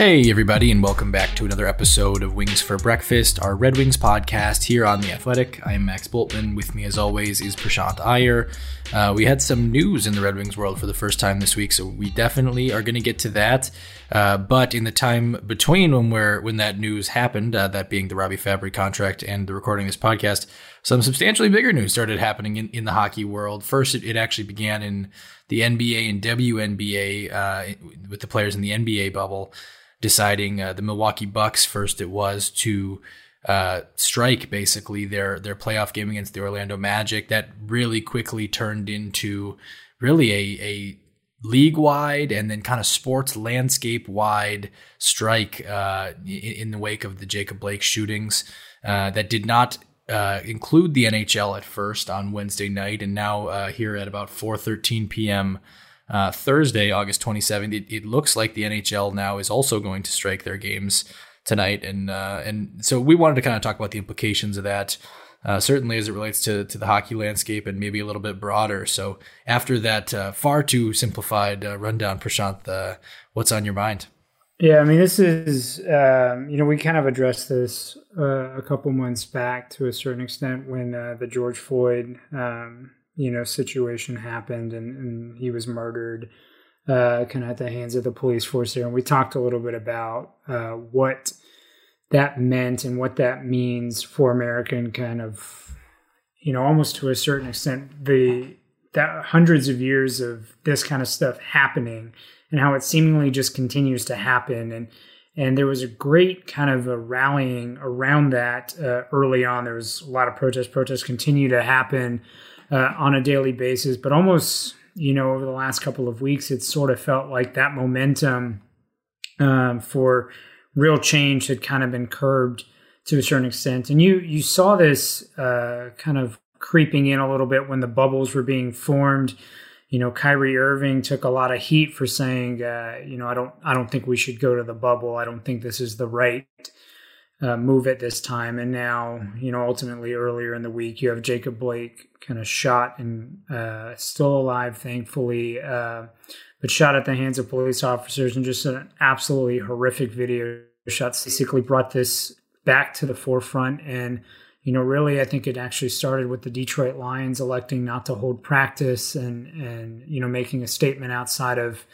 Hey, everybody, and welcome back to another episode of Wings for Breakfast, our Red Wings podcast here on The Athletic. I am Max Bultman. With me, as always, is Prashant Iyer. Uh, we had some news in the Red Wings world for the first time this week, so we definitely are going to get to that. Uh, but in the time between when we're when that news happened, uh, that being the Robby Fabbri contract and the recording of this podcast, some substantially bigger news started happening in, in the hockey world. First, it, it actually began in the NBA and WNBA uh, with the players in the NBA bubble deciding uh, the Milwaukee Bucks first it was to uh, strike basically their their playoff game against the Orlando Magic. That really quickly turned into really a a league wide and then kind of sports landscape wide strike uh, in, in, the wake of the Jacob Blake shootings uh, that did not. Uh, include the NHL at first on Wednesday night, and now uh, here at about 4:13 p.m uh, Thursday, August 27th, it, it, looks like the NHL now is also going to strike their games tonight, and uh, and so we wanted to kind of talk about the implications of that. Uh, certainly, as it relates to to the hockey landscape, and maybe a little bit broader. So, after that uh, far too simplified uh, rundown, Prashant, uh, what's on your mind? Yeah, I mean, this is um, you know we kind of addressed this a couple months back to a certain extent when the George Floyd um, you know situation happened and, and he was murdered uh, kind of at the hands of the police force there. And we talked a little bit about uh, what that meant and what that means for american kind of you know almost to a certain extent the that hundreds of years of this kind of stuff happening and how it seemingly just continues to happen. And and there was a great kind of a rallying around that uh, early on. There was a lot of protests protests continue to happen uh, on a daily basis. But almost, you know, over the last couple of weeks, it sort of felt like that momentum um, for real change had kind of been curbed to a certain extent. And you you saw this uh, kind of creeping in a little bit when the bubbles were being formed. You know, Kyrie Irving took a lot of heat for saying, uh, you know, I don't I don't think we should go to the bubble. I don't think this is the right uh, move at this time. And now, you know, ultimately earlier in the week, you have Jacob Blake kind of shot and uh, still alive, thankfully, uh, but shot at the hands of police officers and just an absolutely horrific video shot basically brought this back to the forefront. And, you know, really, I think it actually started with the Detroit Lions electing not to hold practice and, and you know, making a statement outside of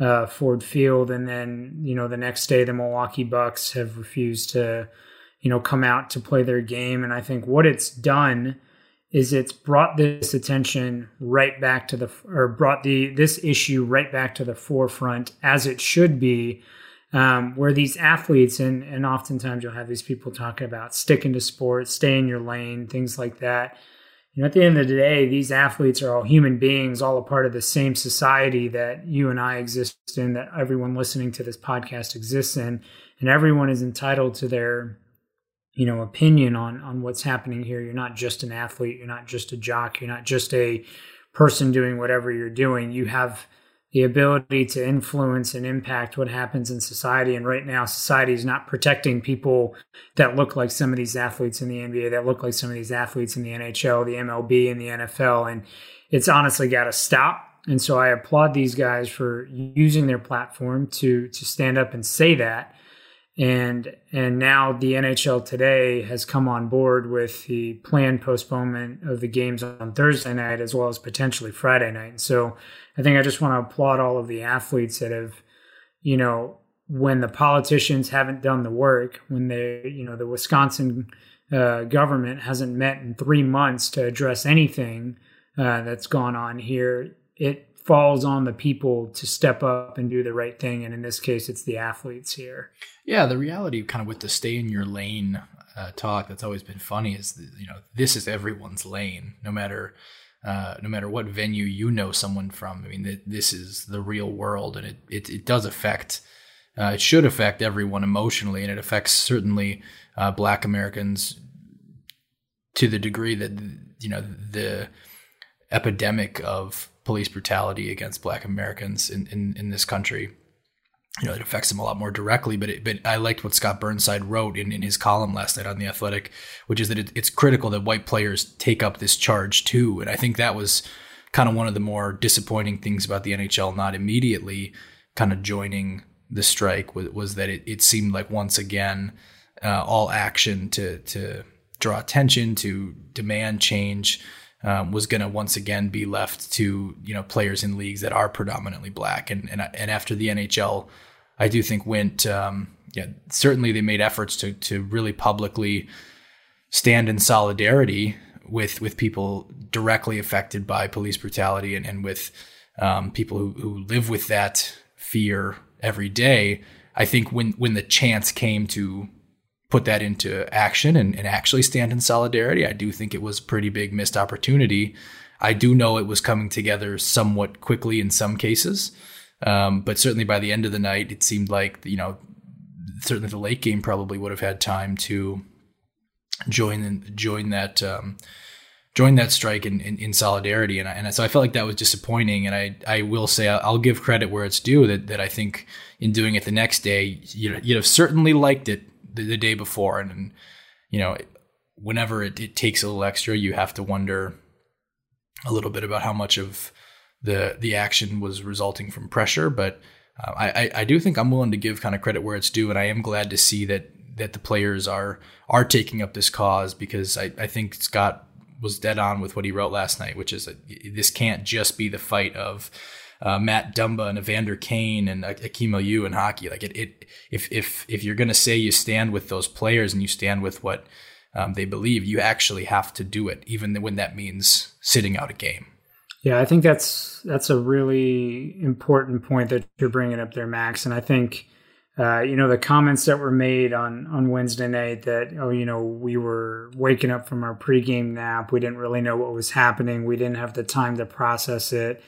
uh, Ford Field, and then you know the next day the Milwaukee Bucks have refused to you know come out to play their game, and I think what it's done is it's brought this attention right back to the or brought the this issue right back to the forefront as it should be. Um, where these athletes and and oftentimes you'll have these people talking about sticking to sports, stay in your lane, things like that you know, at the end of the day, these athletes are all human beings, all a part of the same society that you and I exist in, that everyone listening to this podcast exists in, and everyone is entitled to their, you know, opinion on on what's happening here. You're not just an athlete, you're not just a jock, you're not just a person doing whatever you're doing. You have the ability to influence and impact what happens in society. And right now, society is not protecting people that look like some of these athletes in the NBA, that look like some of these athletes in the NHL, the MLB, and the NFL. And it's honestly got to stop. And so I applaud these guys for using their platform to to stand up and say that. And and now the NHL today has come on board with the planned postponement of the games on Thursday night as well as potentially Friday night. And so I think I just want to applaud all of the athletes that have, you know, when the politicians haven't done the work, when they, you know, the Wisconsin uh, government hasn't met in three months to address anything uh, that's gone on here, it falls on the people to step up and do the right thing. And in this case, it's the athletes here. Yeah, the reality kind of with the stay in your lane uh, talk that's always been funny is, that, you know, this is everyone's lane, no matter uh, no matter what venue you know someone from. I mean, this is the real world, and it it, it does affect. Uh, it should affect everyone emotionally, and it affects certainly uh, Black Americans to the degree that you know the epidemic of police brutality against Black Americans in, in, in this country you know, it affects him a lot more directly. But it, but I liked what Scott Burnside wrote in, in his column last night on the Athletic, which is that it, it's critical that white players take up this charge too. And I think that was kind of one of the more disappointing things about the NHL not immediately kind of joining the strike was, was that it, it seemed like once again uh, all action to to draw attention to demand change um, was going to once again be left to you know players in leagues that are predominantly black and and, and after the NHL I do think went um, yeah certainly they made efforts to to really publicly stand in solidarity with with people directly affected by police brutality and, and with um, people who, who live with that fear every day. I think when when the chance came to put that into action and, and actually stand in solidarity, I do think it was a pretty big missed opportunity. I do know it was coming together somewhat quickly in some cases, um, but certainly by the end of the night, it seemed like you know certainly the late game probably would have had time to join join that um, join that strike in, in, in solidarity. And, I, and so I felt like that was disappointing. And I, I will say, I'll, give credit where it's due that, that I think in doing it the next day, you you'd have certainly liked it the, the day before. And, and, you know, whenever it, it takes a little extra, you have to wonder a little bit about how much of the, the action was resulting from pressure. But uh, I, I do think I'm willing to give kind of credit where it's due. And I am glad to see that, that the players are, are taking up this cause because I, I think Scott was dead on with what he wrote last night, which is that this can't just be the fight of uh, Matt Dumba and Evander Kane and Akim Aliu in hockey. Like it, it if if if you're gonna say you stand with those players and you stand with what um, they believe, you actually have to do it, even when that means sitting out a game. Yeah, I think that's that's a really important point that you're bringing up there, Max. And I think uh, you know, the comments that were made on on Wednesday night that oh, you know, we were waking up from our pregame nap, we didn't really know what was happening, we didn't have the time to process it.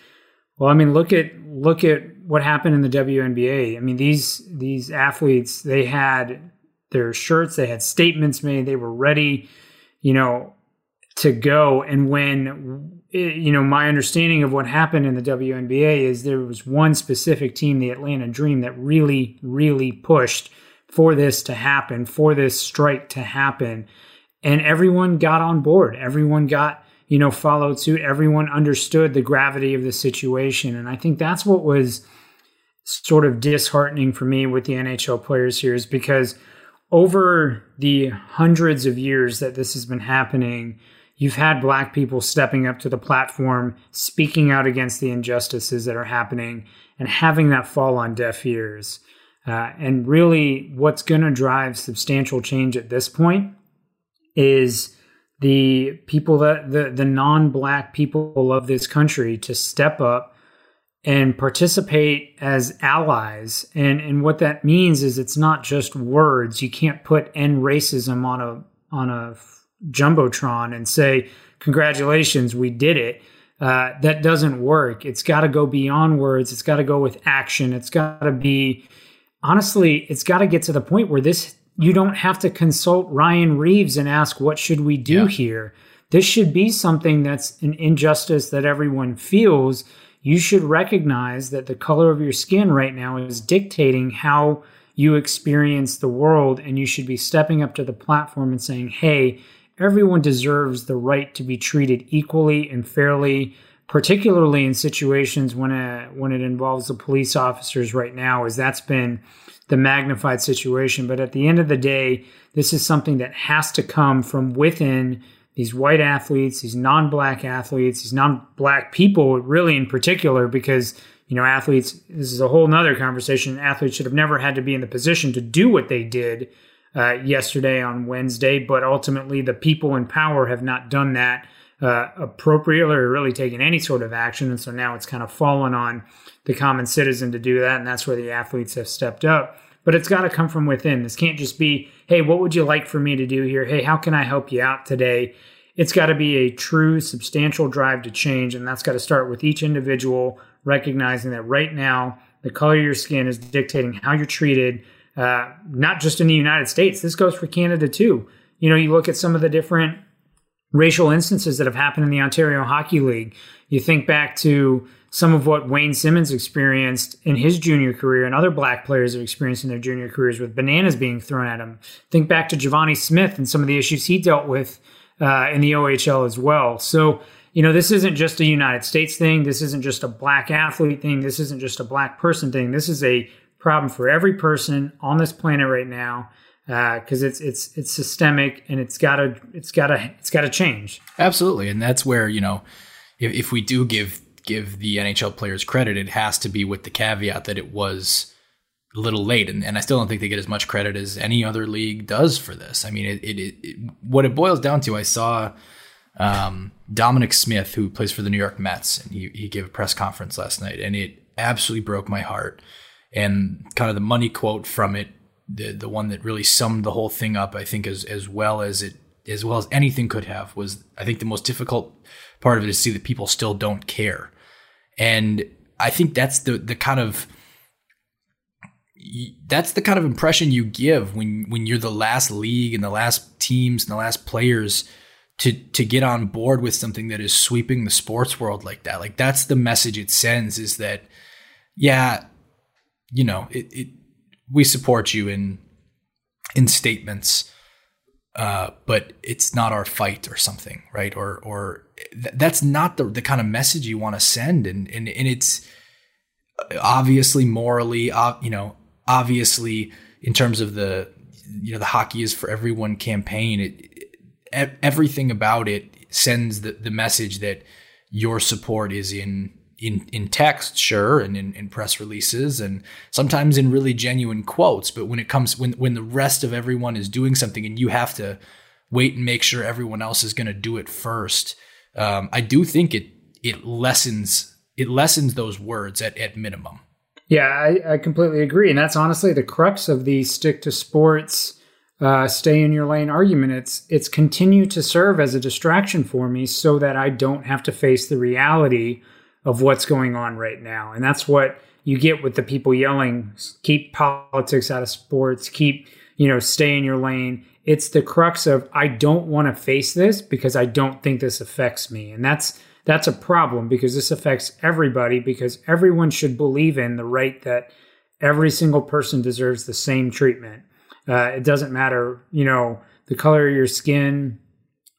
Well, I mean, look at look at what happened in the WNBA. I mean, these these athletes, they had their shirts, they had statements made, they were ready, you know, to go. And when you know, my understanding of what happened in the WNBA is there was one specific team, the Atlanta Dream, that really, really pushed for this to happen, for this strike to happen. And everyone got on board. Everyone got, you know, followed suit. Everyone understood the gravity of the situation. And I think that's what was sort of disheartening for me with the NHL players here is because over the hundreds of years that this has been happening, you've had black people stepping up to the platform, speaking out against the injustices that are happening, and having that fall on deaf ears. Uh, and really, what's going to drive substantial change at this point is the people that the, the non-black people of this country to step up and participate as allies. And and what that means is it's not just words. You can't put end racism on a on a jumbotron and say, "Congratulations, we did it." Uh, that doesn't work. It's got to go beyond words. It's got to go with action. It's got to be, honestly, it's got to get to the point where this you don't have to consult Ryan Reaves and ask what should we do yeah. here. This should be something that's an injustice that everyone feels. You should recognize that the color of your skin right now is dictating how you experience the world, and you should be stepping up to the platform and saying, "Hey." everyone deserves the right to be treated equally and fairly, particularly in situations when a, when it involves the police officers right now, as that's been the magnified situation. But at the end of the day, this is something that has to come from within these white athletes, these non-black athletes, these non-black people, really in particular, because you know athletes. This is a whole nother conversation. Athletes should have never had to be in the position to do what they did uh, yesterday on Wednesday, but ultimately the people in power have not done that uh, appropriately or really taken any sort of action. And so now it's kind of fallen on the common citizen to do that. And that's where the athletes have stepped up. But it's got to come from within. This can't just be, hey, what would you like for me to do here? Hey, how can I help you out today? It's got to be a true, substantial drive to change. And that's got to start with each individual recognizing that right now, the color of your skin is dictating how you're treated uh, not just in the United States. This goes for Canada too. You know, you look at some of the different racial instances that have happened in the Ontario Hockey League. You think back to some of what Wayne Simmonds experienced in his junior career and other black players have experienced in their junior careers with bananas being thrown at him. Think back to Givani Smith and some of the issues he dealt with uh, in the OHL as well. So, you know, this isn't just a United States thing. This isn't just a black athlete thing. This isn't just a black person thing. This is a problem for every person on this planet right now because uh, it's it's it's systemic and it's gotta it's gotta it's gotta change. Absolutely, and that's where you know if, if we do give give the NHL players credit, it has to be with the caveat that it was a little late, and, and I still don't think they get as much credit as any other league does for this. I mean, it, it, it what it boils down to. I saw um, Dominic Smith, who plays for the New York Mets, and he he gave a press conference last night, and it absolutely broke my heart. And kind of the money quote from it the the one that really summed the whole thing up, I think, as as well as it as well as anything could have was I think the most difficult part of it is to see that people still don't care, and I think that's the the kind of that's the kind of impression you give when when you're the last league and the last teams and the last players to to get on board with something that is sweeping the sports world like that. Like that's the message it sends is that yeah, you know, it, it we support you in in statements, uh, but it's not our fight or something, right? Or or th- that's not the the kind of message you want to send, and and and it's obviously morally, uh, you know, obviously in terms of the you know the hockey is for everyone campaign. It, it everything about it sends the the message that your support is in in in text, sure, and in, in press releases, and sometimes in really genuine quotes. But when it comes when when the rest of everyone is doing something, and you have to wait and make sure everyone else is going to do it first, um, I do think it it lessens it lessens those words at at minimum. Yeah, I, I completely agree, and that's honestly the crux of the stick to sports. Uh, stay in your lane argument. It's it's continue to serve as a distraction for me so that I don't have to face the reality of what's going on right now. And that's what you get with the people yelling, keep politics out of sports, keep, you know, stay in your lane. It's the crux of I don't want to face this because I don't think this affects me. And that's that's a problem because this affects everybody because everyone should believe in the right that every single person deserves the same treatment. Uh, it doesn't matter, you know, the color of your skin,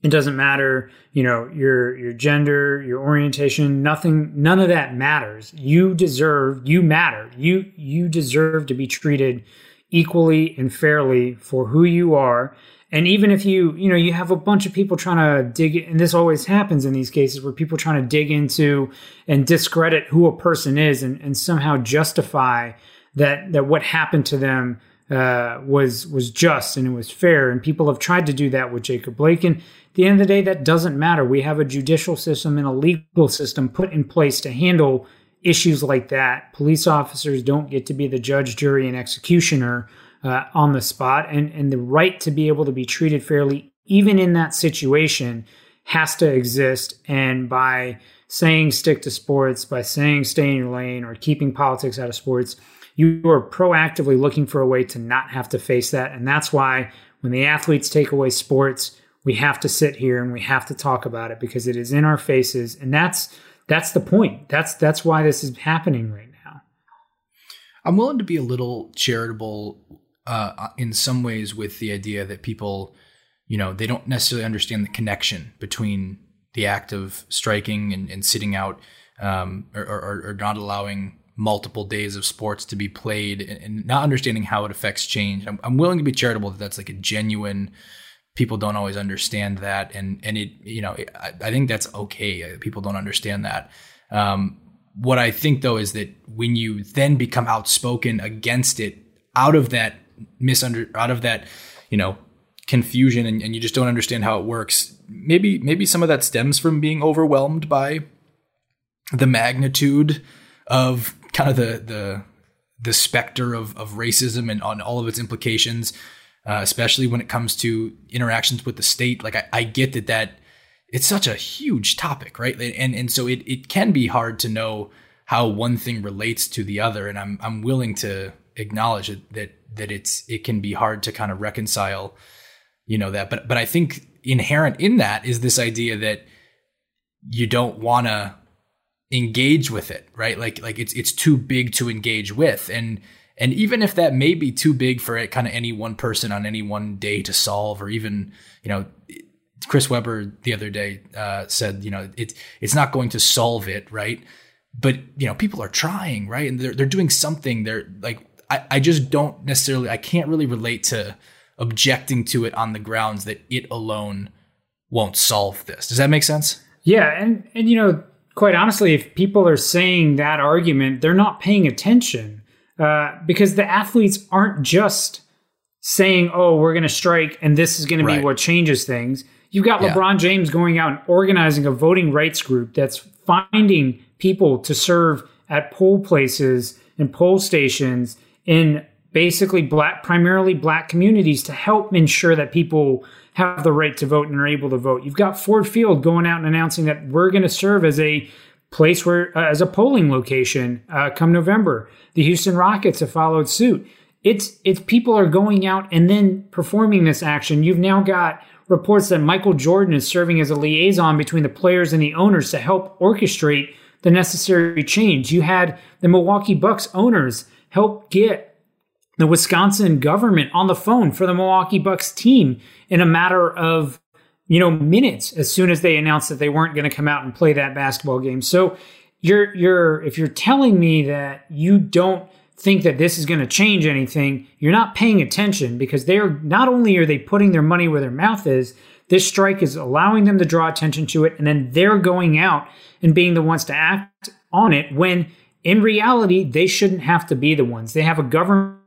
it doesn't matter, you know, your your gender, your orientation, nothing none of that matters. You deserve, you matter. You you deserve to be treated equally and fairly for who you are. And even if you, you know, you have a bunch of people trying to dig and this always happens in these cases where people trying to dig into and discredit who a person is and, and somehow justify that that what happened to them uh, was was just and it was fair. And people have tried to do that with Jacob Blake. And at the end of the day, that doesn't matter. We have a judicial system and a legal system put in place to handle issues like that. Police officers don't get to be the judge, jury, and executioner uh, on the spot, and and the right to be able to be treated fairly, even in that situation, has to exist. And by saying stick to sports, by saying stay in your lane, or keeping politics out of sports, you are proactively looking for a way to not have to face that. And that's why when the athletes take away sports, we have to sit here and we have to talk about it because it is in our faces and that's that's the point. That's that's why this is happening right now. I'm willing to be a little charitable uh, in some ways with the idea that people you know they don't necessarily understand the connection between the act of striking and, and sitting out um, or, or, or, not allowing multiple days of sports to be played and, and not understanding how it affects change. I'm, I'm willing to be charitable that that's like a genuine people don't always understand that. And and it you know I, I think that's okay. People don't understand that. Um, what I think though is that when you then become outspoken against it out of that misunder out of that you know confusion and, and you just don't understand how it works maybe maybe some of that stems from being overwhelmed by the magnitude of kind of the the the specter of, of racism and on all of its implications uh, especially when it comes to interactions with the state. Like I, I get that that it's such a huge topic, right? And and so it it can be hard to know how one thing relates to the other, and I'm I'm willing to acknowledge that that, that it's it can be hard to kind of reconcile, you know that. But but I think inherent in that is this idea that you don't want to engage with it, right? Like like it's it's too big to engage with, and and even if that may be too big for it, kind of any one person on any one day to solve, or even, you know, Chris Webber the other day uh, said, you know, it, it's not going to solve it, right? But, you know, people are trying, right? And they're, they're doing something. They're like, I, I just don't necessarily I can't really relate to objecting to it on the grounds that it alone won't solve this. Does that make sense? Yeah, and and you know, quite honestly, if people are saying that argument, they're not paying attention uh, because the athletes aren't just saying, "Oh, we're going to strike, and this is going right. to be what changes things." You've got yeah. LeBron James going out and organizing a voting rights group that's finding people to serve at poll places and poll stations in basically black, primarily black communities to help ensure that people have the right to vote and are able to vote. You've got Ford Field going out and announcing that we're going to serve as a place where, uh, as a polling location uh, come November. The Houston Rockets have followed suit. It's it's people are going out and then performing this action. You've now got reports that Michael Jordan is serving as a liaison between the players and the owners to help orchestrate the necessary change. You had the Milwaukee Bucks owners help get the Wisconsin government on the phone for the Milwaukee Bucks team in a matter of you know minutes as soon as they announced that they weren't going to come out and play that basketball game. So you're you're if you're telling me that you don't think that this is going to change anything, you're not paying attention because they're not only are they putting their money where their mouth is, this strike is allowing them to draw attention to it, and then they're going out and being the ones to act on it when in reality they shouldn't have to be the ones. They have a government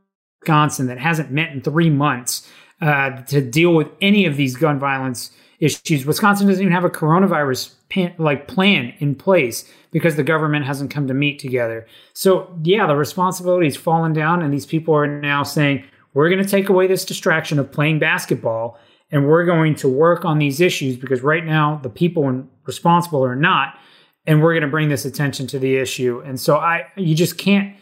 Wisconsin that hasn't met in three months uh, to deal with any of these gun violence issues. Wisconsin doesn't even have a coronavirus pan, like plan in place because the government hasn't come to meet together. So yeah, the responsibility is fallen down, and these people are now saying we're going to take away this distraction of playing basketball, and we're going to work on these issues because right now the people responsible are not, and we're going to bring this attention to the issue. And so I, you just can't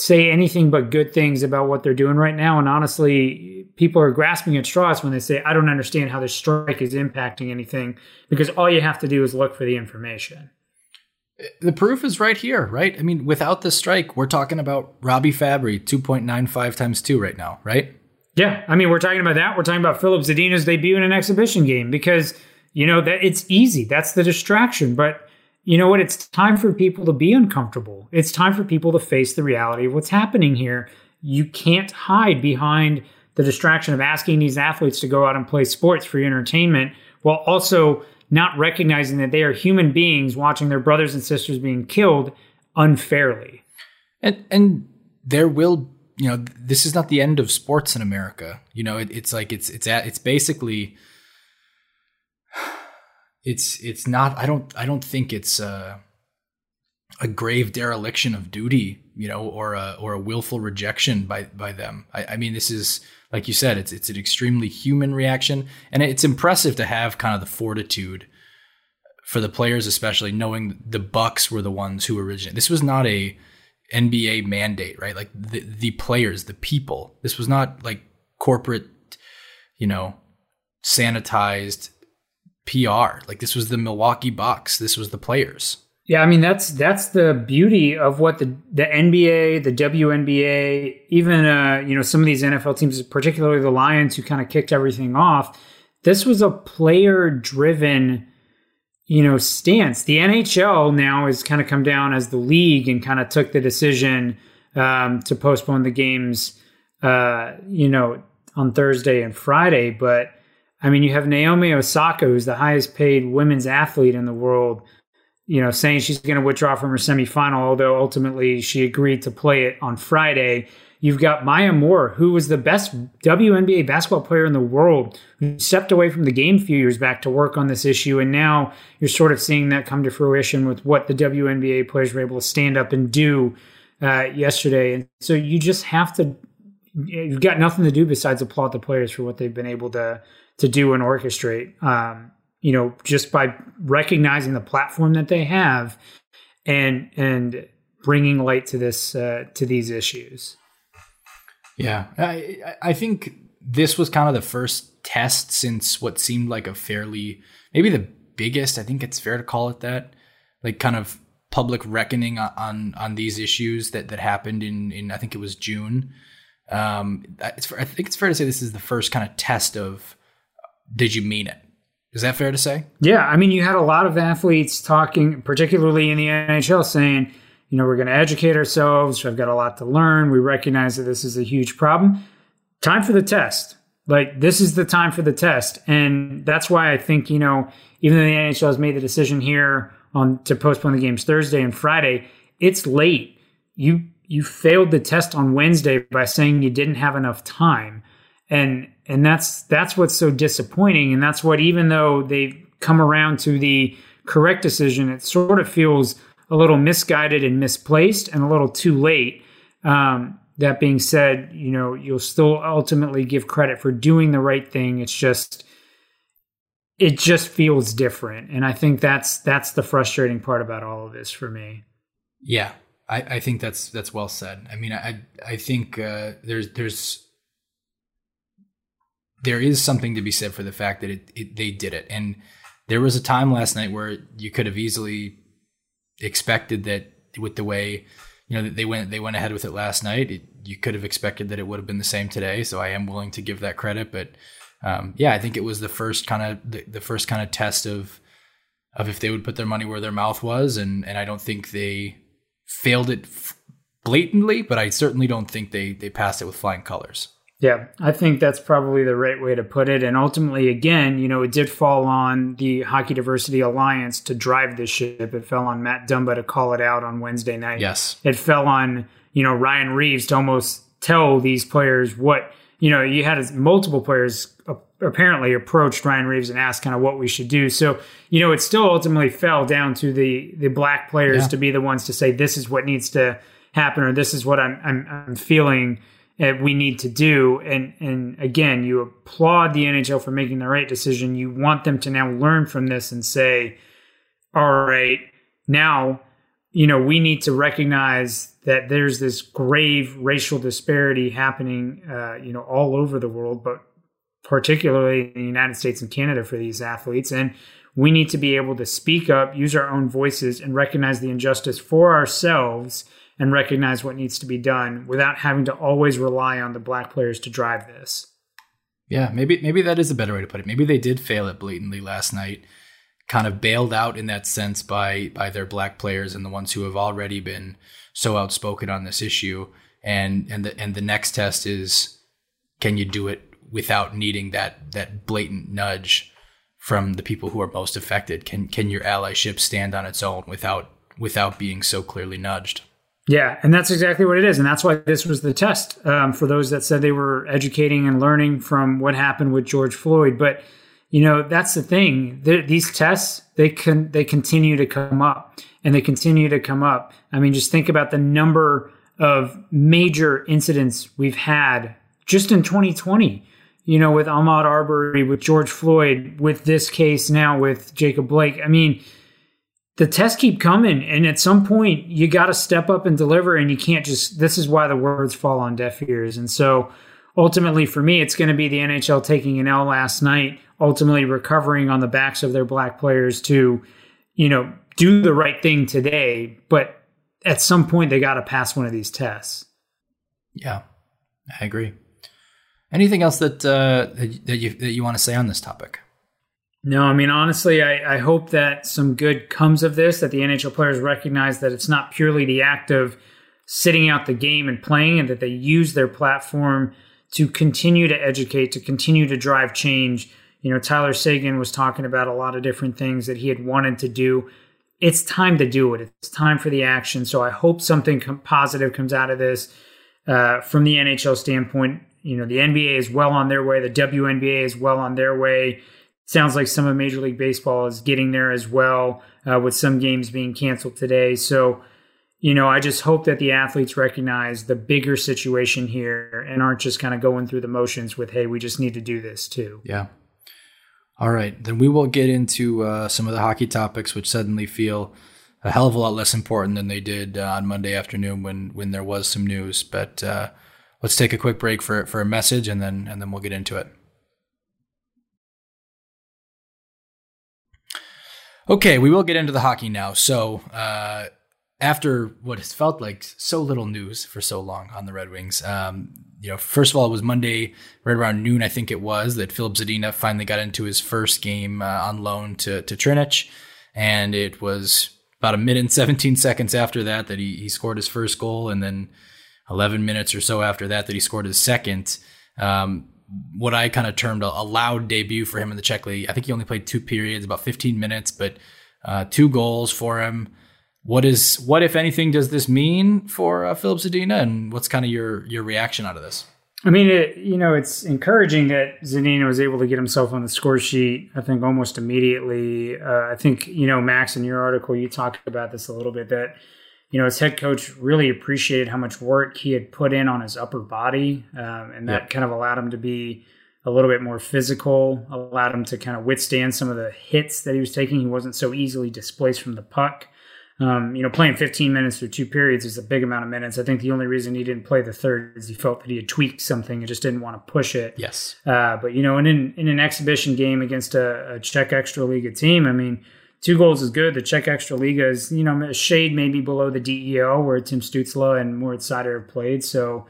say anything but good things about what they're doing right now. And honestly, people are grasping at straws when they say, I don't understand how this strike is impacting anything, because all you have to do is look for the information. The proof is right here, right? I mean, without the strike, we're talking about Robby Fabbri 2.95 times two right now, right? Yeah. I mean, we're talking about that. We're talking about Filip Zadina's debut in an exhibition game because, you know, that it's easy. That's the distraction. But you know what? It's time for people to be uncomfortable. It's time for people to face the reality of what's happening here. You can't hide behind the distraction of asking these athletes to go out and play sports for your entertainment while also not recognizing that they are human beings watching their brothers and sisters being killed unfairly. And and there will, you know, this is not the end of sports in America. You know, it, it's like it's it's at, it's basically it's it's not i don't i don't think it's uh, a grave dereliction of duty you know or a or a willful rejection by by them. I, I, mean this is like you said it's it's an extremely human reaction. And it's impressive to have kind of the fortitude for the players especially knowing the bucks were the ones who originated. This was not a nba mandate right? Like the the players the people. This was not like corporate you know sanitized PR. Like this was the Milwaukee Bucks. This was the players. Yeah, I mean that's that's the beauty of what the the NBA, the WNBA, even uh, you know some of these NFL teams, particularly the Lions, who kind of kicked everything off. This was a player driven, you know, stance. The NHL now has kind of come down as the league and kind of took the decision um, to postpone the games, uh, you know, on Thursday and Friday, but I mean, you have Naomi Osaka, who's the highest paid women's athlete in the world, you know, saying she's going to withdraw from her semifinal, although ultimately she agreed to play it on Friday. You've got Maya Moore, who was the best WNBA basketball player in the world, who stepped away from the game a few years back to work on this issue. And now you're sort of seeing that come to fruition with what the WNBA players were able to stand up and do uh, yesterday. And so you just have to, you've got nothing to do besides applaud the players for what they've been able to to do and orchestrate. Um, you know, just by recognizing the platform that they have and and bringing light to this uh, to these issues. Yeah, I I think this was kind of the first test since what seemed like a fairly maybe the biggest. I think it's fair to call it that, like kind of public reckoning on on these issues that that happened in in I think it was June. Um, I think it's fair to say this is the first kind of test of did you mean it? Is that fair to say? Yeah, I mean, you had a lot of athletes talking, particularly in the NHL, saying, you know, we're going to educate ourselves. I've got a lot to learn. We recognize that this is a huge problem. Time for the test. Like this is the time for the test, and that's why I think you know, even though the NHL has made the decision here on to postpone the games Thursday and Friday, it's late. You you failed the test on Wednesday by saying you didn't have enough time, and and that's that's what's so disappointing, and that's what even though they've come around to the correct decision, it sort of feels a little misguided and misplaced and a little too late. Um, that being said, you know, you'll still ultimately give credit for doing the right thing. It's just it just feels different. And I think that's that's the frustrating part about all of this for me. Yeah. I, I think that's that's well said. I mean, I I think uh, there's there's there is something to be said for the fact that it, it they did it, and there was a time last night where you could have easily expected that with the way you know they went they went ahead with it last night. It, you could have expected that it would have been the same today. So I am willing to give that credit, but um, yeah, I think it was the first kind of the, the, first kind of test of of if they would put their money where their mouth was, and and I don't think they failed it blatantly, but I certainly don't think they they passed it with flying colors. Yeah, I think that's probably the right way to put it. And ultimately, again, you know, it did fall on the Hockey Diversity Alliance to drive this ship. It fell on Matt Dumba to call it out on Wednesday night. Yes. It fell on, you know, Ryan Reaves to almost tell these players what, you know, you had multiple players apparently approached Ryan Reaves and asked kind of what we should do. So, you know, it still ultimately fell down to the the black players yeah. to be the ones to say this is what needs to happen or this is what I'm I'm, I'm feeling we need to do. And and again, you applaud the NHL for making the right decision. You want them to now learn from this and say, all right, now you know we need to recognize that there's this grave racial disparity happening, uh, you know, all over the world, but particularly in the United States and Canada for these athletes. And we need to be able to speak up, use our own voices, and recognize the injustice for ourselves and recognize what needs to be done without having to always rely on the black players to drive this. Yeah, maybe maybe that is a better way to put it. Maybe they did fail it blatantly last night, kind of bailed out in that sense by by their black players and the ones who have already been so outspoken on this issue. And and the and the next test is can you do it without needing that that blatant nudge from the people who are most affected? Can can your allyship stand on its own without without being so clearly nudged? Yeah, and that's exactly what it is, and that's why this was the test um, for those that said they were educating and learning from what happened with George Floyd. But you know, that's the thing; these tests they can they continue to come up, and they continue to come up. I mean, just think about the number of major incidents we've had just in 2020. You know, with Ahmaud Arbery, with George Floyd, with this case now with Jacob Blake. I mean the tests keep coming and at some point you got to step up and deliver and you can't just this is why the words fall on deaf ears. And so ultimately for me it's going to be the nhl taking an l last night ultimately recovering on the backs of their black players to you know do the right thing today but at some point they got to pass one of these tests. Yeah i agree. Anything else that uh, that you that you want to say on this topic no, I mean, honestly, I, I, hope that some good comes of this, that the NHL players recognize that it's not purely the act of sitting out the game and playing, and that they use their platform to continue to educate, to continue to drive change. You know, Tyler Seguin was talking about a lot of different things that he had wanted to do. It's time to do it. It's time for the action. So I hope something com- positive comes out of this uh, from the NHL standpoint. You know, the NBA is well on their way, the WNBA is well on their way sounds like some of Major League Baseball is getting there as well, uh, with some games being canceled today. So, you know, I just hope that the athletes recognize the bigger situation here and aren't just kind of going through the motions with, hey, we just need to do this too. Yeah. All right. Then we will get into uh, some of the hockey topics, which suddenly feel a hell of a lot less important than they did uh, on Monday afternoon when when there was some news. But uh, let's take a quick break for for a message, and then and then we'll get into it. Okay, we will get into the hockey now. So, uh, after what has felt like so little news for so long on the Red Wings, um, you know, first of all, it was Monday, right around noon, I think it was, that Filip Zadina finally got into his first game uh, on loan to to Trinec, and it was about a minute and 17 seconds after that that he, he scored his first goal, and then 11 minutes or so after that that he scored his second. Um, what I kind of termed a, a, loud debut for him in the Czech league. I think he only played two periods, about 15 minutes, but uh, two goals for him. What is what if anything does this mean for uh, Filip Zadina, and what's kind of your your reaction out of this? I mean, it, you know, it's encouraging that Zadina was able to get himself on the score sheet. I think almost immediately. Uh, I think you know, Max, in your article, you talked about this a little bit that you know his head coach really appreciated how much work he had put in on his upper body, um, and that yep. kind of allowed him to be a little bit more physical, allowed him to kind of withstand some of the hits that he was taking. He wasn't so easily displaced from the puck. Um, you know, playing 15 minutes through two periods is a big amount of minutes. I think the only reason he didn't play the third is he felt that he had tweaked something and just didn't want to push it. Yes. Uh, but you know, in in an exhibition game against a, a Czech Extraliga team, I mean, two goals is good. The Czech Extraliga is you know a shade maybe below the DEL where Tim Stützle and Moritz Seider have played. So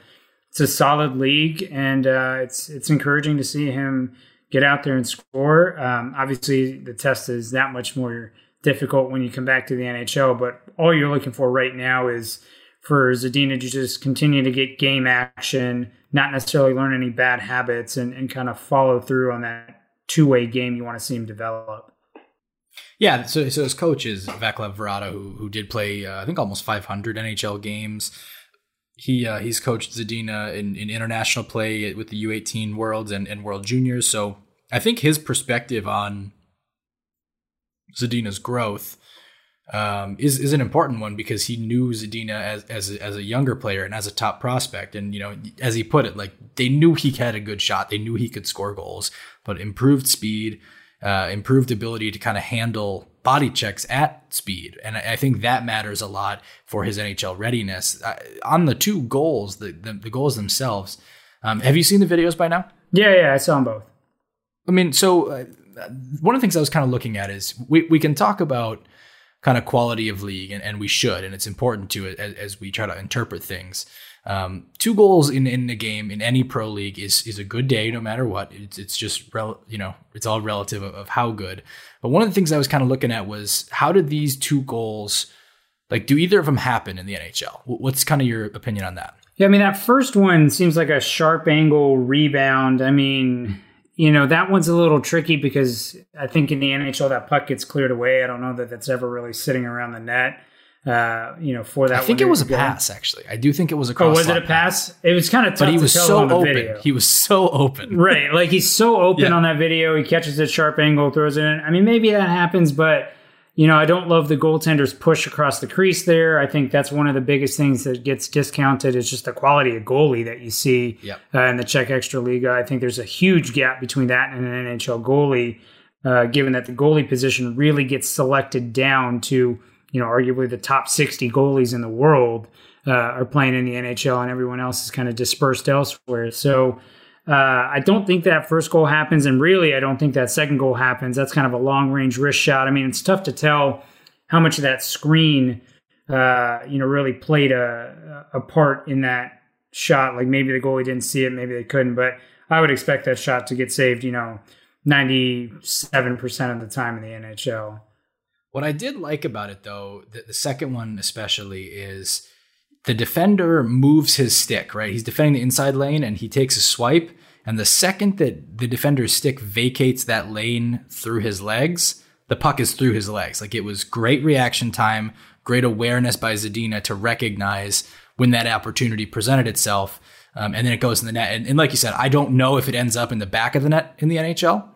it's a solid league, and uh, it's it's encouraging to see him get out there and score. Um, obviously, the test is that much more difficult when you come back to the NHL. But all you're looking for right now is for Zadina to just continue to get game action, not necessarily learn any bad habits, and, and kind of follow through on that two way game you want to see him develop. Yeah, so so his coach is Vaclav Varada, who who did play uh, I think almost 500 NHL games. He uh, he's coached Zadina in, in international play with the U18 Worlds and, and World Juniors. So I think his perspective on Zadina's growth um, is is an important one because he knew Zadina as as a, as a younger player and as a top prospect, and you know, as he put it, like they knew he had a good shot, they knew he could score goals, but improved speed, uh, improved ability to kind of handle body checks at speed, and I, I, think that matters a lot for his NHL readiness. Uh, on the two goals, the the, the goals themselves, um, have you seen the videos by now? Yeah, yeah, I saw them both. I mean, so uh, one of the things I was kind of looking at is we, we can talk about kind of quality of league, and, and we should, and it's important to it as, as we try to interpret things. Um, two goals in, in a game in any pro league is is a good day, no matter what. It's it's just rel- you know it's all relative of, of how good. But one of the things I was kind of looking at was how did these two goals, like, do either of them happen in the NHL? What's kind of your opinion on that? Yeah, I mean that first one seems like a sharp angle rebound. I mean you know that one's a little tricky because I think in the NHL that puck gets cleared away. I don't know that that's ever really sitting around the net. Uh, you know, for that. I think it was a pass. Actually, I do think it was a. Oh, was it a pass? pass? It was kind of tough. But he was so open. Video. He was so open. Right, like he's so open yeah. on that video. He catches a sharp angle, throws it in. I mean, maybe that happens, but you know, I don't love the goaltender's push across the crease there. I think that's one of the biggest things that gets discounted is just the quality of goalie that you see yep. uh, in the Czech Extra Extraliga. I think there's a huge gap between that and an NHL goalie, uh, given that the goalie position really gets selected down to, you know, arguably the top 60 goalies in the world uh, are playing in the NHL and everyone else is kind of dispersed elsewhere. So, uh, I don't think that first goal happens, and really, I don't think that second goal happens. That's kind of a long range wrist shot. I mean, it's tough to tell how much of that screen, uh, you know, really played a, a part in that shot. Like maybe the goalie didn't see it, maybe they couldn't, but I would expect that shot to get saved, you know, 97% of the time in the NHL. What I did like about it, though, the, the second one especially, is the defender moves his stick, right? He's defending the inside lane and he takes a swipe. And the second that the defender's stick vacates that lane through his legs, the puck is through his legs. Like it was great reaction time, great awareness by Zadina to recognize when that opportunity presented itself. Um, and then it goes in the net. And, and, like you said, I don't know if it ends up in the back of the net in the NHL.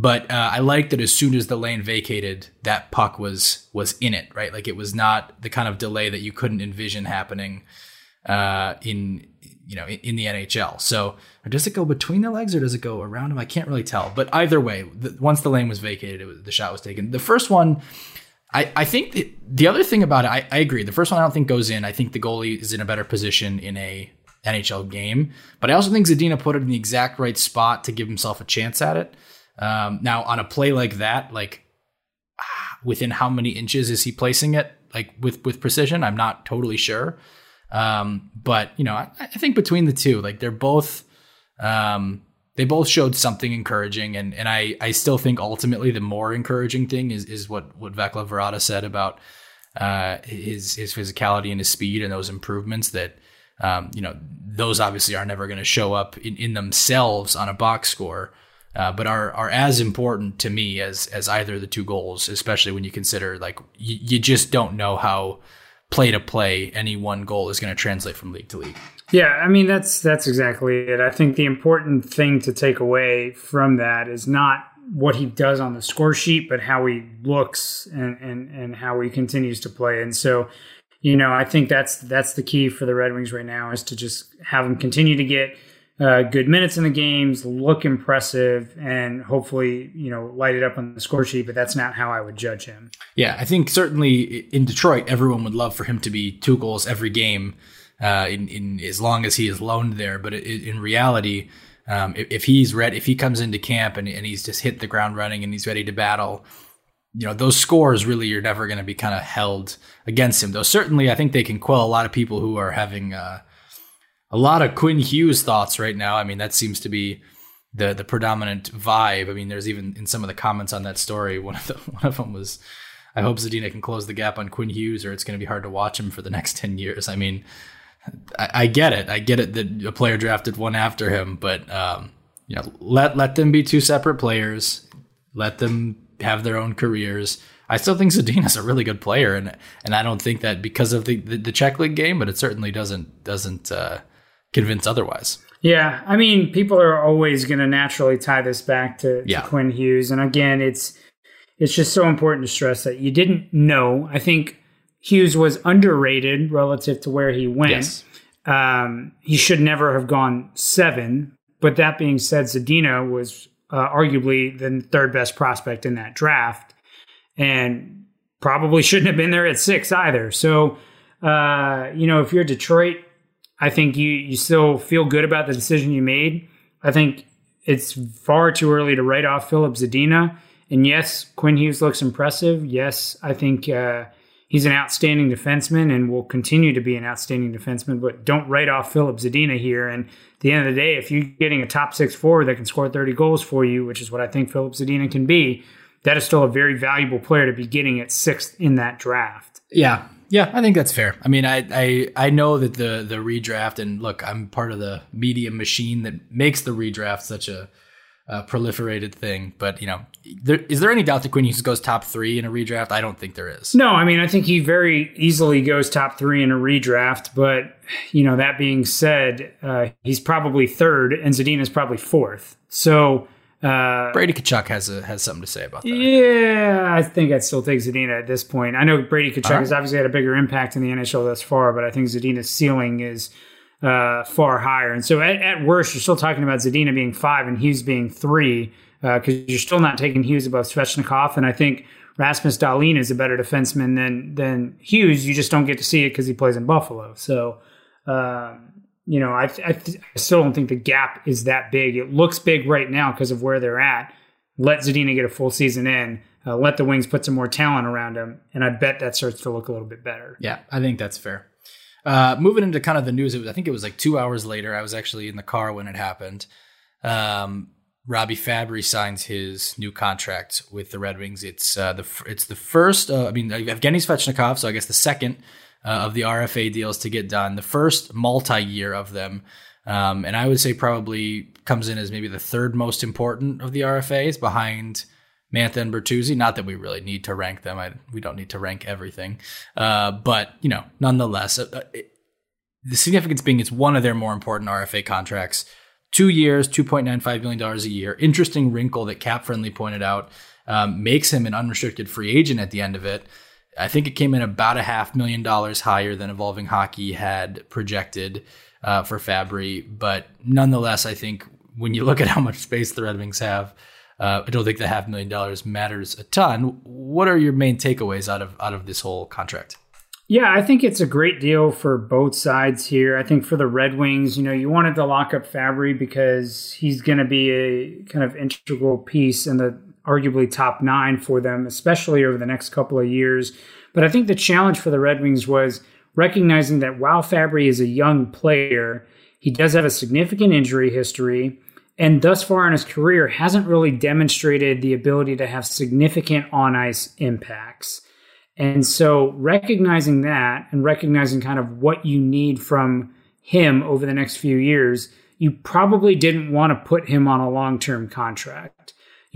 But uh, I like that as soon as the lane vacated, that puck was was in it, right? Like it was not the kind of delay that you couldn't envision happening uh, in you know in, the NHL. So does it go between the legs or does it go around him? I can't really tell. But either way, the, once the lane was vacated, was, the shot was taken. The first one. I, I think the, the other thing about it, I, I agree. The first one I don't think goes in. I think the goalie is in a better position in a NHL game. But I also think Zadina put it in the exact right spot to give himself a chance at it. Um, now, on a play like that, like within how many inches is he placing it? Like with with precision, I'm not totally sure. Um, but you know, I, I, think between the two, like they're both, um, they both showed something encouraging, and and I I still think ultimately the more encouraging thing is is what what Vaclav Varada said about uh, his his physicality and his speed and those improvements that um, you know those obviously are never going to show up in, in themselves on a box score. Uh, but are are as important to me as as either of the two goals, especially when you consider like you, you just don't know how play to play any one goal is going to translate from league to league. Yeah, I mean that's that's exactly it. I think the important thing to take away from that is not what he does on the score sheet, but how he looks and and and how he continues to play. And so, you know, I think that's that's the key for the Red Wings right now is to just have him continue to get uh, good minutes in the games, look impressive, and hopefully, you know, light it up on the score sheet. But that's not how I would judge him. Yeah, I think certainly in Detroit, everyone would love for him to be two goals every game uh, in, in as long as he is loaned there. But it, in reality, um, if, if, he's ready, if he comes into camp and, and he's just hit the ground running and he's ready to battle, you know, those scores really you're never going to be kind of held against him. Though certainly, I think they can quell a lot of people who are having uh, a lot of Quinn Hughes thoughts right now. I mean, that seems to be the the predominant vibe. I mean, there's even in some of the comments on that story, one of the one of them was I hope Zadina can close the gap on Quinn Hughes, or it's going to be hard to watch him for the next ten years. I mean, I, I, get it. I get it that a player drafted one after him, but um, you know, let let them be two separate players. Let them have their own careers. I still think Zadina's a really good player, and and I don't think that because of the, the, the Czech league game, but it certainly doesn't doesn't uh, convince otherwise. Yeah, I mean, people are always going to naturally tie this back to, to yeah. Quinn Hughes, and again, it's it's just so important to stress that you didn't know. I think Hughes was underrated relative to where he went. Yes. Um, he should never have gone seven. But that being said, Zadina was uh, arguably the third best prospect in that draft, and probably shouldn't have been there at six either. So, uh, you know, if you're Detroit, I think you you still feel good about the decision you made. I think it's far too early to write off Filip Zadina. And yes, Quinn Hughes looks impressive. Yes, I think uh, he's an outstanding defenseman and will continue to be an outstanding defenseman. But don't write off Filip Zadina here. And at the end of the day, if you're getting a top six forward that can score 30 goals for you, which is what I think Filip Zadina can be, that is still a very valuable player to be getting at sixth in that draft. Yeah. Yeah, I think that's fair. I mean, I, I I know that the the redraft and look, I'm part of the media machine that makes the redraft such a uh, proliferated thing. But you know, there, is there any doubt that Quinn Hughes goes top three in a redraft? I don't think there is. No, I mean I think he very easily goes top three in a redraft. But you know, that being said, uh, he's probably third, and Zadina is probably fourth. So. Uh, Brady Tkachuk has a, has something to say about that. Yeah, I think I'd still take Zadina at this point. I know Brady Tkachuk right. has obviously had a bigger impact in the NHL thus far, but I think Zadina's ceiling is uh, far higher. And so at, at, worst, you're still talking about Zadina being five and Hughes being three because uh, you're still not taking Hughes above Svechnikov. And I think Rasmus Dahlin is a better defenseman than than Hughes. You just don't get to see it because he plays in Buffalo. So, um, you know, I, I, I, still don't think the gap is that big. It looks big right now because of where they're at. Let Zadina get a full season in. Uh, let the Wings put some more talent around him, and I bet that starts to look a little bit better. Yeah, I think that's fair. Uh, moving into kind of the news, was, I think it was like two hours later. I was actually in the car when it happened. Um, Robby Fabbri signs his new contract with the Red Wings. It's uh, the it's the first. Uh, I mean, Evgeny Svechnikov, so I guess the second uh, of the RFA deals to get done. The first multi-year of them, um, and I would say probably comes in as maybe the third most important of the RFAs behind Mantha and Bertuzzi. Not that we really need to rank them. I, we don't need to rank everything. Uh, but, you know, nonetheless, uh, uh, it, the significance being it's one of their more important RFA contracts. Two years, $2.95 million a year. Interesting wrinkle that Cap Friendly pointed out um, makes him an unrestricted free agent at the end of it. I think it came in about a half million dollars higher than Evolving Hockey had projected uh, for Fabbri. But nonetheless, I think when you look at how much space the Red Wings have, uh, I don't think the half million dollars matters a ton. What are your main takeaways out of out of this whole contract? Yeah, I think it's a great deal for both sides here. I think for the Red Wings, you know, you wanted to lock up Fabbri because he's going to be a kind of integral piece in the arguably top nine for them, especially over the next couple of years. But I think the challenge for the Red Wings was recognizing that while Fabbri is a young player, he does have a significant injury history and thus far in his career hasn't really demonstrated the ability to have significant on ice impacts. And so recognizing that and recognizing kind of what you need from him over the next few years, you probably didn't want to put him on a long term contract.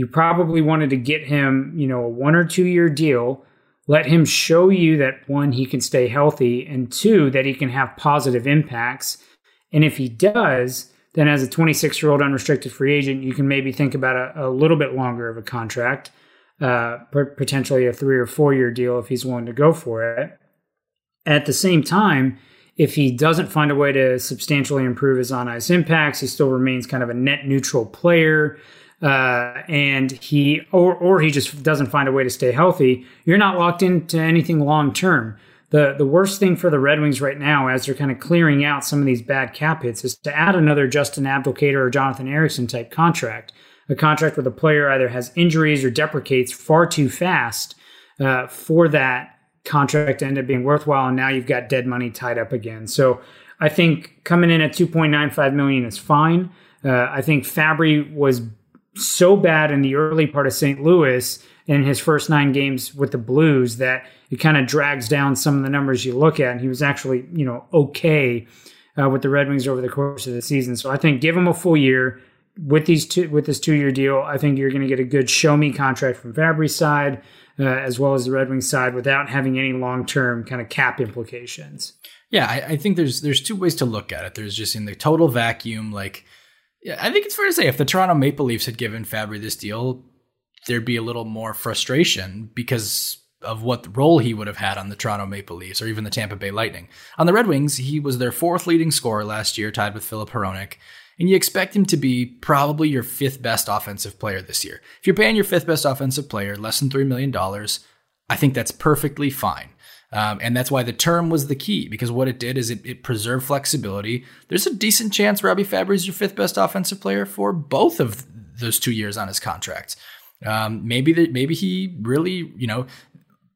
You probably wanted to get him, you know, a one or two year deal, let him show you that one, he can stay healthy, and two, that he can have positive impacts. And if he does, then as a 26 year old unrestricted free agent, you can maybe think about a, a little bit longer of a contract uh, potentially a three or four year deal if he's willing to go for it. At the same time, if he doesn't find a way to substantially improve his on ice impacts, he still remains kind of a net neutral player. Uh, and he or or he just doesn't find a way to stay healthy, you're not locked into anything long term. The the worst thing for the Red Wings right now, as they're kind of clearing out some of these bad cap hits, is to add another Justin Abdelkader or Jonathan Ericsson type contract a contract where the player either has injuries or deprecates far too fast uh, for that contract to end up being worthwhile, and now you've got dead money tied up again. So I think coming in at 2.95 million is fine. Uh, I think Fabbri was so bad in the early part of St. Louis in his first nine games with the Blues that it kind of drags down some of the numbers you look at. And he was actually, you know, okay uh, with the Red Wings over the course of the season. So I think give him a full year, with these two with this two year deal, I think you're going to get a good show me contract from Fabbri's side uh, as well as the Red Wings side without having any long term kind of cap implications. Yeah, I, I, think there's there's two ways to look at it. There's just in the total vacuum, like yeah, I think it's fair to say if the Toronto Maple Leafs had given Fabbri this deal, there'd be a little more frustration because of what role he would have had on the Toronto Maple Leafs or even the Tampa Bay Lightning. On the Red Wings, he was their fourth leading scorer last year, tied with Filip Hronek and you expect him to be probably your fifth best offensive player this year. If you're paying your fifth best offensive player less than $3 million, I think that's perfectly fine. Um, and that's why the term was the key because what it did is it, it preserved flexibility. There's a decent chance Robby Fabbri is your fifth best offensive player for both of those two years on his contract. Um, maybe the, maybe he really, you know,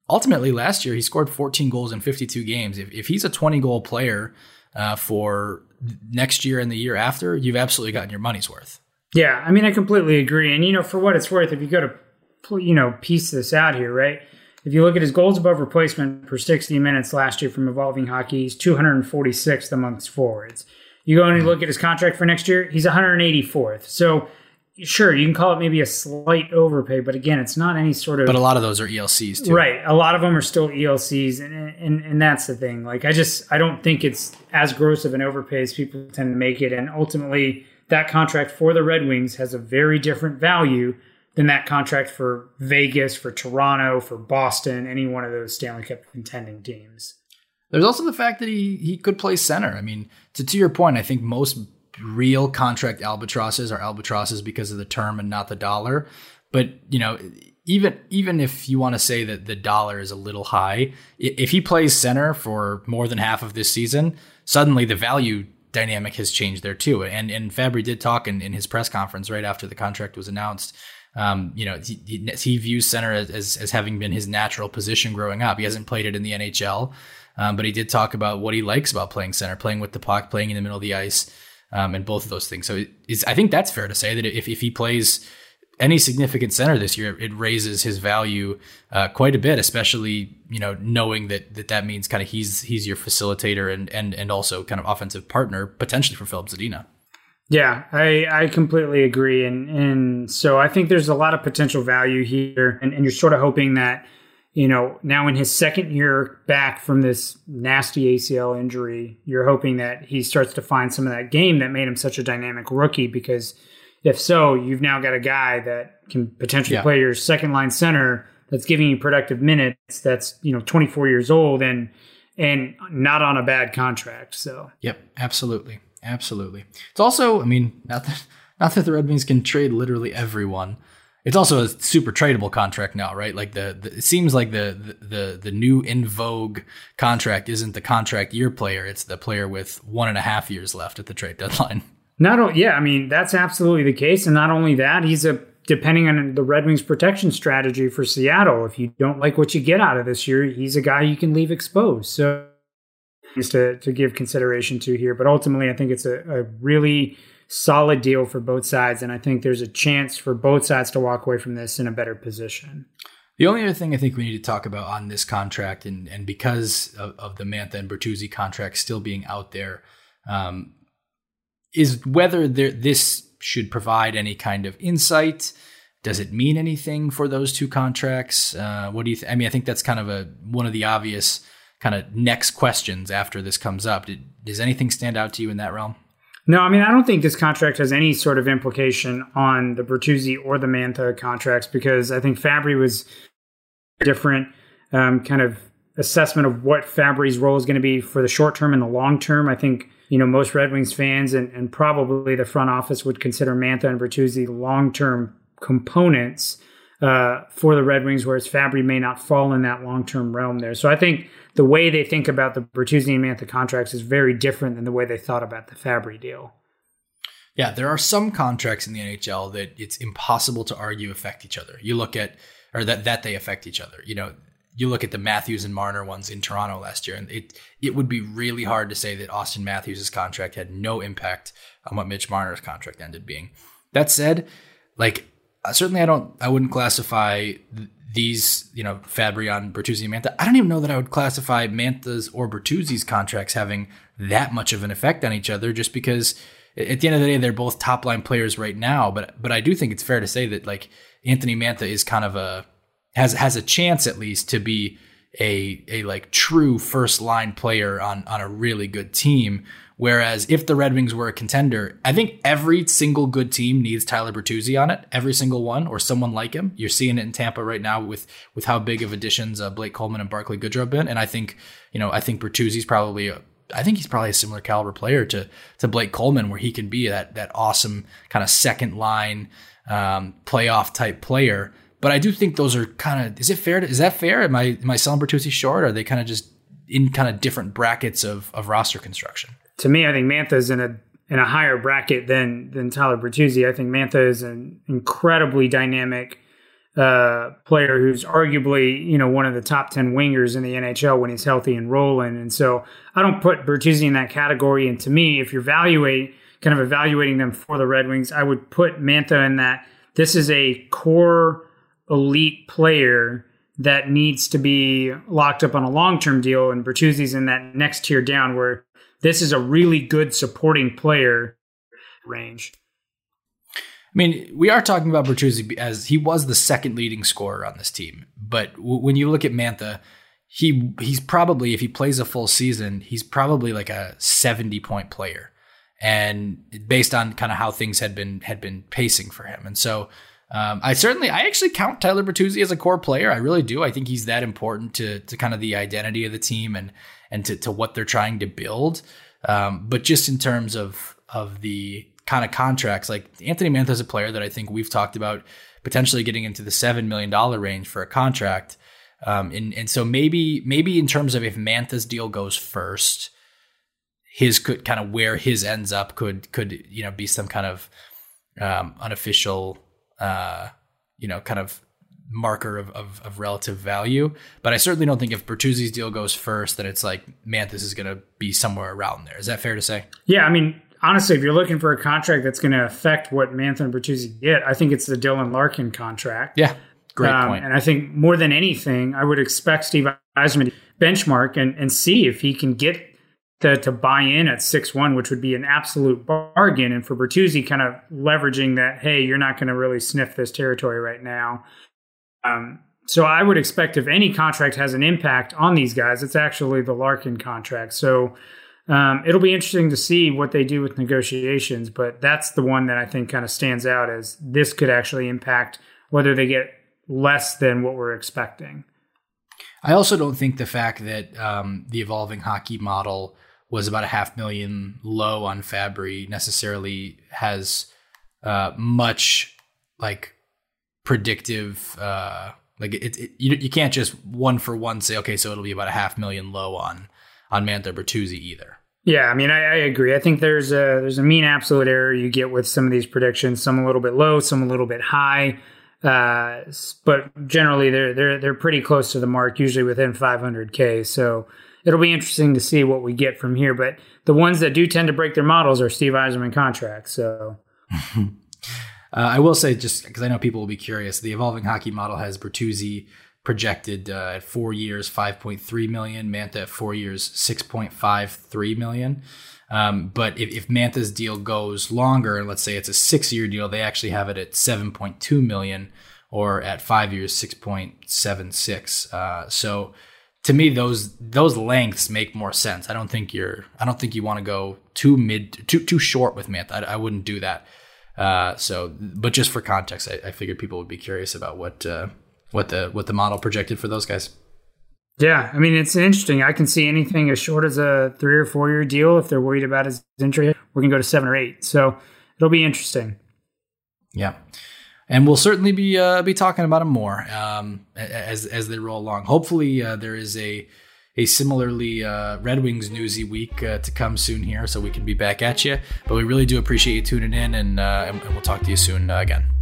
ultimately last year he scored 14 goals in 52 games. If, if he's a 20 goal player uh, for next year and the year after, you've absolutely gotten your money's worth. Yeah, I mean, I completely agree. And you know, for what it's worth, if you go to you know piece this out here, right? If you look at his goals above replacement per 60 minutes last year from Evolving Hockey, he's 246th amongst forwards. You go and you look at his contract for next year, he's 184th. So sure, you can call it maybe a slight overpay, but again, it's not any sort of. But a lot of those are ELCs too, right? A lot of them are still ELCs, and and and that's the thing. Like, I just I don't think it's as gross of an overpay as people tend to make it, and ultimately, that contract for the Red Wings has a very different value than that contract for Vegas, for Toronto, for Boston, any one of those Stanley Cup contending teams. There's also the fact that he he could play center. I mean, to to your point, I think most real contract albatrosses are albatrosses because of the term and not the dollar. But you know, even even if you want to say that the dollar is a little high, if he plays center for more than half of this season, suddenly the value dynamic has changed there too. And and Fabbri did talk in, in his press conference right after the contract was announced. Um, you know, he, he, views center as, as, having been his natural position growing up. He hasn't played it in the NHL, um, but he did talk about what he likes about playing center, playing with the puck, playing in the middle of the ice um, and both of those things. So I think that's fair to say that if, if he plays any significant center this year, it raises his value uh, quite a bit, especially you know knowing that that, that means kind of he's he's your facilitator and and and also kind of offensive partner potentially for Filip Zadina. Yeah, I, I completely agree. And and so I think there's a lot of potential value here. And, and you're sort of hoping that you know, now in his second year back from this nasty ACL injury, you're hoping that he starts to find some of that game that made him such a dynamic rookie. Because if so, you've now got a guy that can potentially yeah. play your second line center that's giving you productive minutes. That's you know 24 years old and and not on a bad contract. So yep, absolutely, absolutely. It's also, I mean, not that not that the Red Wings can trade literally everyone. It's also a super tradable contract now, right? Like the, the it seems like the, the, the new in vogue contract isn't the contract year player; it's the player with one and a half years left at the trade deadline. Not only, yeah, I mean that's absolutely the case, and not only that, he's a depending on the Red Wings protection strategy for Seattle. If you don't like what you get out of this year, he's a guy you can leave exposed. So to to give consideration to here, but ultimately, I think it's a, a really solid deal for both sides. And I think there's a chance for both sides to walk away from this in a better position. The only other thing I think we need to talk about on this contract, and and because of, of the Mantha and Bertuzzi contract still being out there, um, is whether there, this should provide any kind of insight. Does it mean anything for those two contracts? Uh, what do you? Th- I mean, I think that's kind of a one of the obvious kind of next questions after this comes up. Did, does anything stand out to you in that realm? No, I mean, I don't think this contract has any sort of implication on the Bertuzzi or the Mantha contracts because I think Fabbri was different um, kind of assessment of what Fabbri's role is going to be for the short term and the long term. I think, you know, most Red Wings fans and, and probably the front office would consider Mantha and Bertuzzi long term components uh, for the Red Wings, whereas Fabbri may not fall in that long term realm there. So I think the way they think about the Bertuzzi and Mantha contracts is very different than the way they thought about the Fabbri deal. Yeah, there are some contracts in the NHL that it's impossible to argue affect each other. You look at, or that that they affect each other. You know, you look at the Matthews and Marner ones in Toronto last year, and it it would be really hard to say that Auston Matthews' contract had no impact on what Mitch Marner's contract ended being. That said, like uh, certainly I don't, I wouldn't classify these, you know, Fabrian, Bertuzzi, and Mantha. I don't even know that I would classify Mantha's or Bertuzzi's contracts having that much of an effect on each other, just because at the end of the day they're both top line players right now. But but I do think it's fair to say that like Anthony Mantha is kind of a has has a chance at least to be a a like true first line player on on a really good team. Whereas if the Red Wings were a contender, I think every single good team needs Tyler Bertuzzi on it, every single one, or someone like him. You're seeing it in Tampa right now with with how big of additions uh, Blake Coleman and Barclay Goodrow have been, and I think you know I think Bertuzzi's probably a, I think he's probably a similar caliber player to to Blake Coleman, where he can be that that awesome kind of second line um, playoff type player. But I do think those are kind of is it fair? To, is that fair? Am I am I selling Bertuzzi short? Or are they kind of just in kind of different brackets of of roster construction? To me, I think Mantha's in a in a higher bracket than than Tyler Bertuzzi. I think Mantha is an incredibly dynamic uh, player who's arguably you know one of the top ten wingers in the NHL when he's healthy and rolling. And so I don't put Bertuzzi in that category. And to me, if you're evaluate kind of evaluating them for the Red Wings, I would put Mantha in that. This is a core elite player that needs to be locked up on a long term deal, and Bertuzzi's in that next tier down where this is a really good supporting player range. I mean, we are talking about Bertuzzi as he was the second leading scorer on this team, but w- when you look at Mantha, he he's probably if he plays a full season, he's probably like a 70 point player. And based on kind of how things had been had been pacing for him. And so um, I certainly, I actually count Tyler Bertuzzi as a core player. I really do. I think he's that important to to kind of the identity of the team and and to, to what they're trying to build. Um, but just in terms of of the kind of contracts, like Anthony Mantha is a player that I think we've talked about potentially getting into the seven million dollar range for a contract. Um, and and so maybe maybe in terms of if Mantha's deal goes first, his could kind of where his ends up could could you know be some kind of um, unofficial uh, you know, kind of marker of, of, of, relative value. But I certainly don't think if Bertuzzi's deal goes first, that it's like Manthas is going to be somewhere around there. Is that fair to say? Yeah, I mean, honestly, if you're looking for a contract that's going to affect what Mantha and Bertuzzi get, I think it's the Dylan Larkin contract. Yeah, great um, point. And I think more than anything, I would expect Steve Yzerman to benchmark and, and see if he can get to, to buy in at 6-1, which would be an absolute bargain. And for Bertuzzi kind of leveraging that, hey, you're not going to really sniff this territory right now. Um, so I would expect if any contract has an impact on these guys, it's actually the Larkin contract. So um, it'll be interesting to see what they do with negotiations, but that's the one that I think kind of stands out as this could actually impact whether they get less than what we're expecting. I also don't think the fact that um, the evolving hockey model was about a half million low on Fabbri necessarily has uh, much like predictive. Uh, like it, it you, you can't just one for one say okay, so it'll be about a half million low on on Mantha Bertuzzi either. Yeah, I mean, I, I, agree. I think there's a there's a mean absolute error you get with some of these predictions. Some a little bit low, some a little bit high, uh, but generally they're they're they're pretty close to the mark. Usually within 500k. So it'll be interesting to see what we get from here. But the ones that do tend to break their models are Steve Yzerman contracts. So. Uh, I will say, just because I know people will be curious, the evolving hockey model has Bertuzzi projected uh, at four years, 5.3 million. Mantha at four years, 6.53 million. Um, but if, if Mantha's deal goes longer, and let's say it's a six-year deal, they actually have it at 7.2 million, or at five years, 6.76. Uh, so to me, those those lengths make more sense. I don't think you're. I don't think you want to go too mid, too too short with Mantha. I, I wouldn't do that. Uh, so, but just for context, I, I, figured people would be curious about what uh, what the what the model projected for those guys. Yeah, I mean it's interesting. I can see anything as short as a three or four year deal if they're worried about his injury. We can go to seven or eight, so it'll be interesting. Yeah, and we'll certainly be uh, be talking about them more um, as as they roll along. Hopefully, uh, there is a a similarly uh, Red Wings newsy week uh, to come soon here, so we can be back at you. But we really do appreciate you tuning in, and, uh, and we'll talk to you soon uh, again.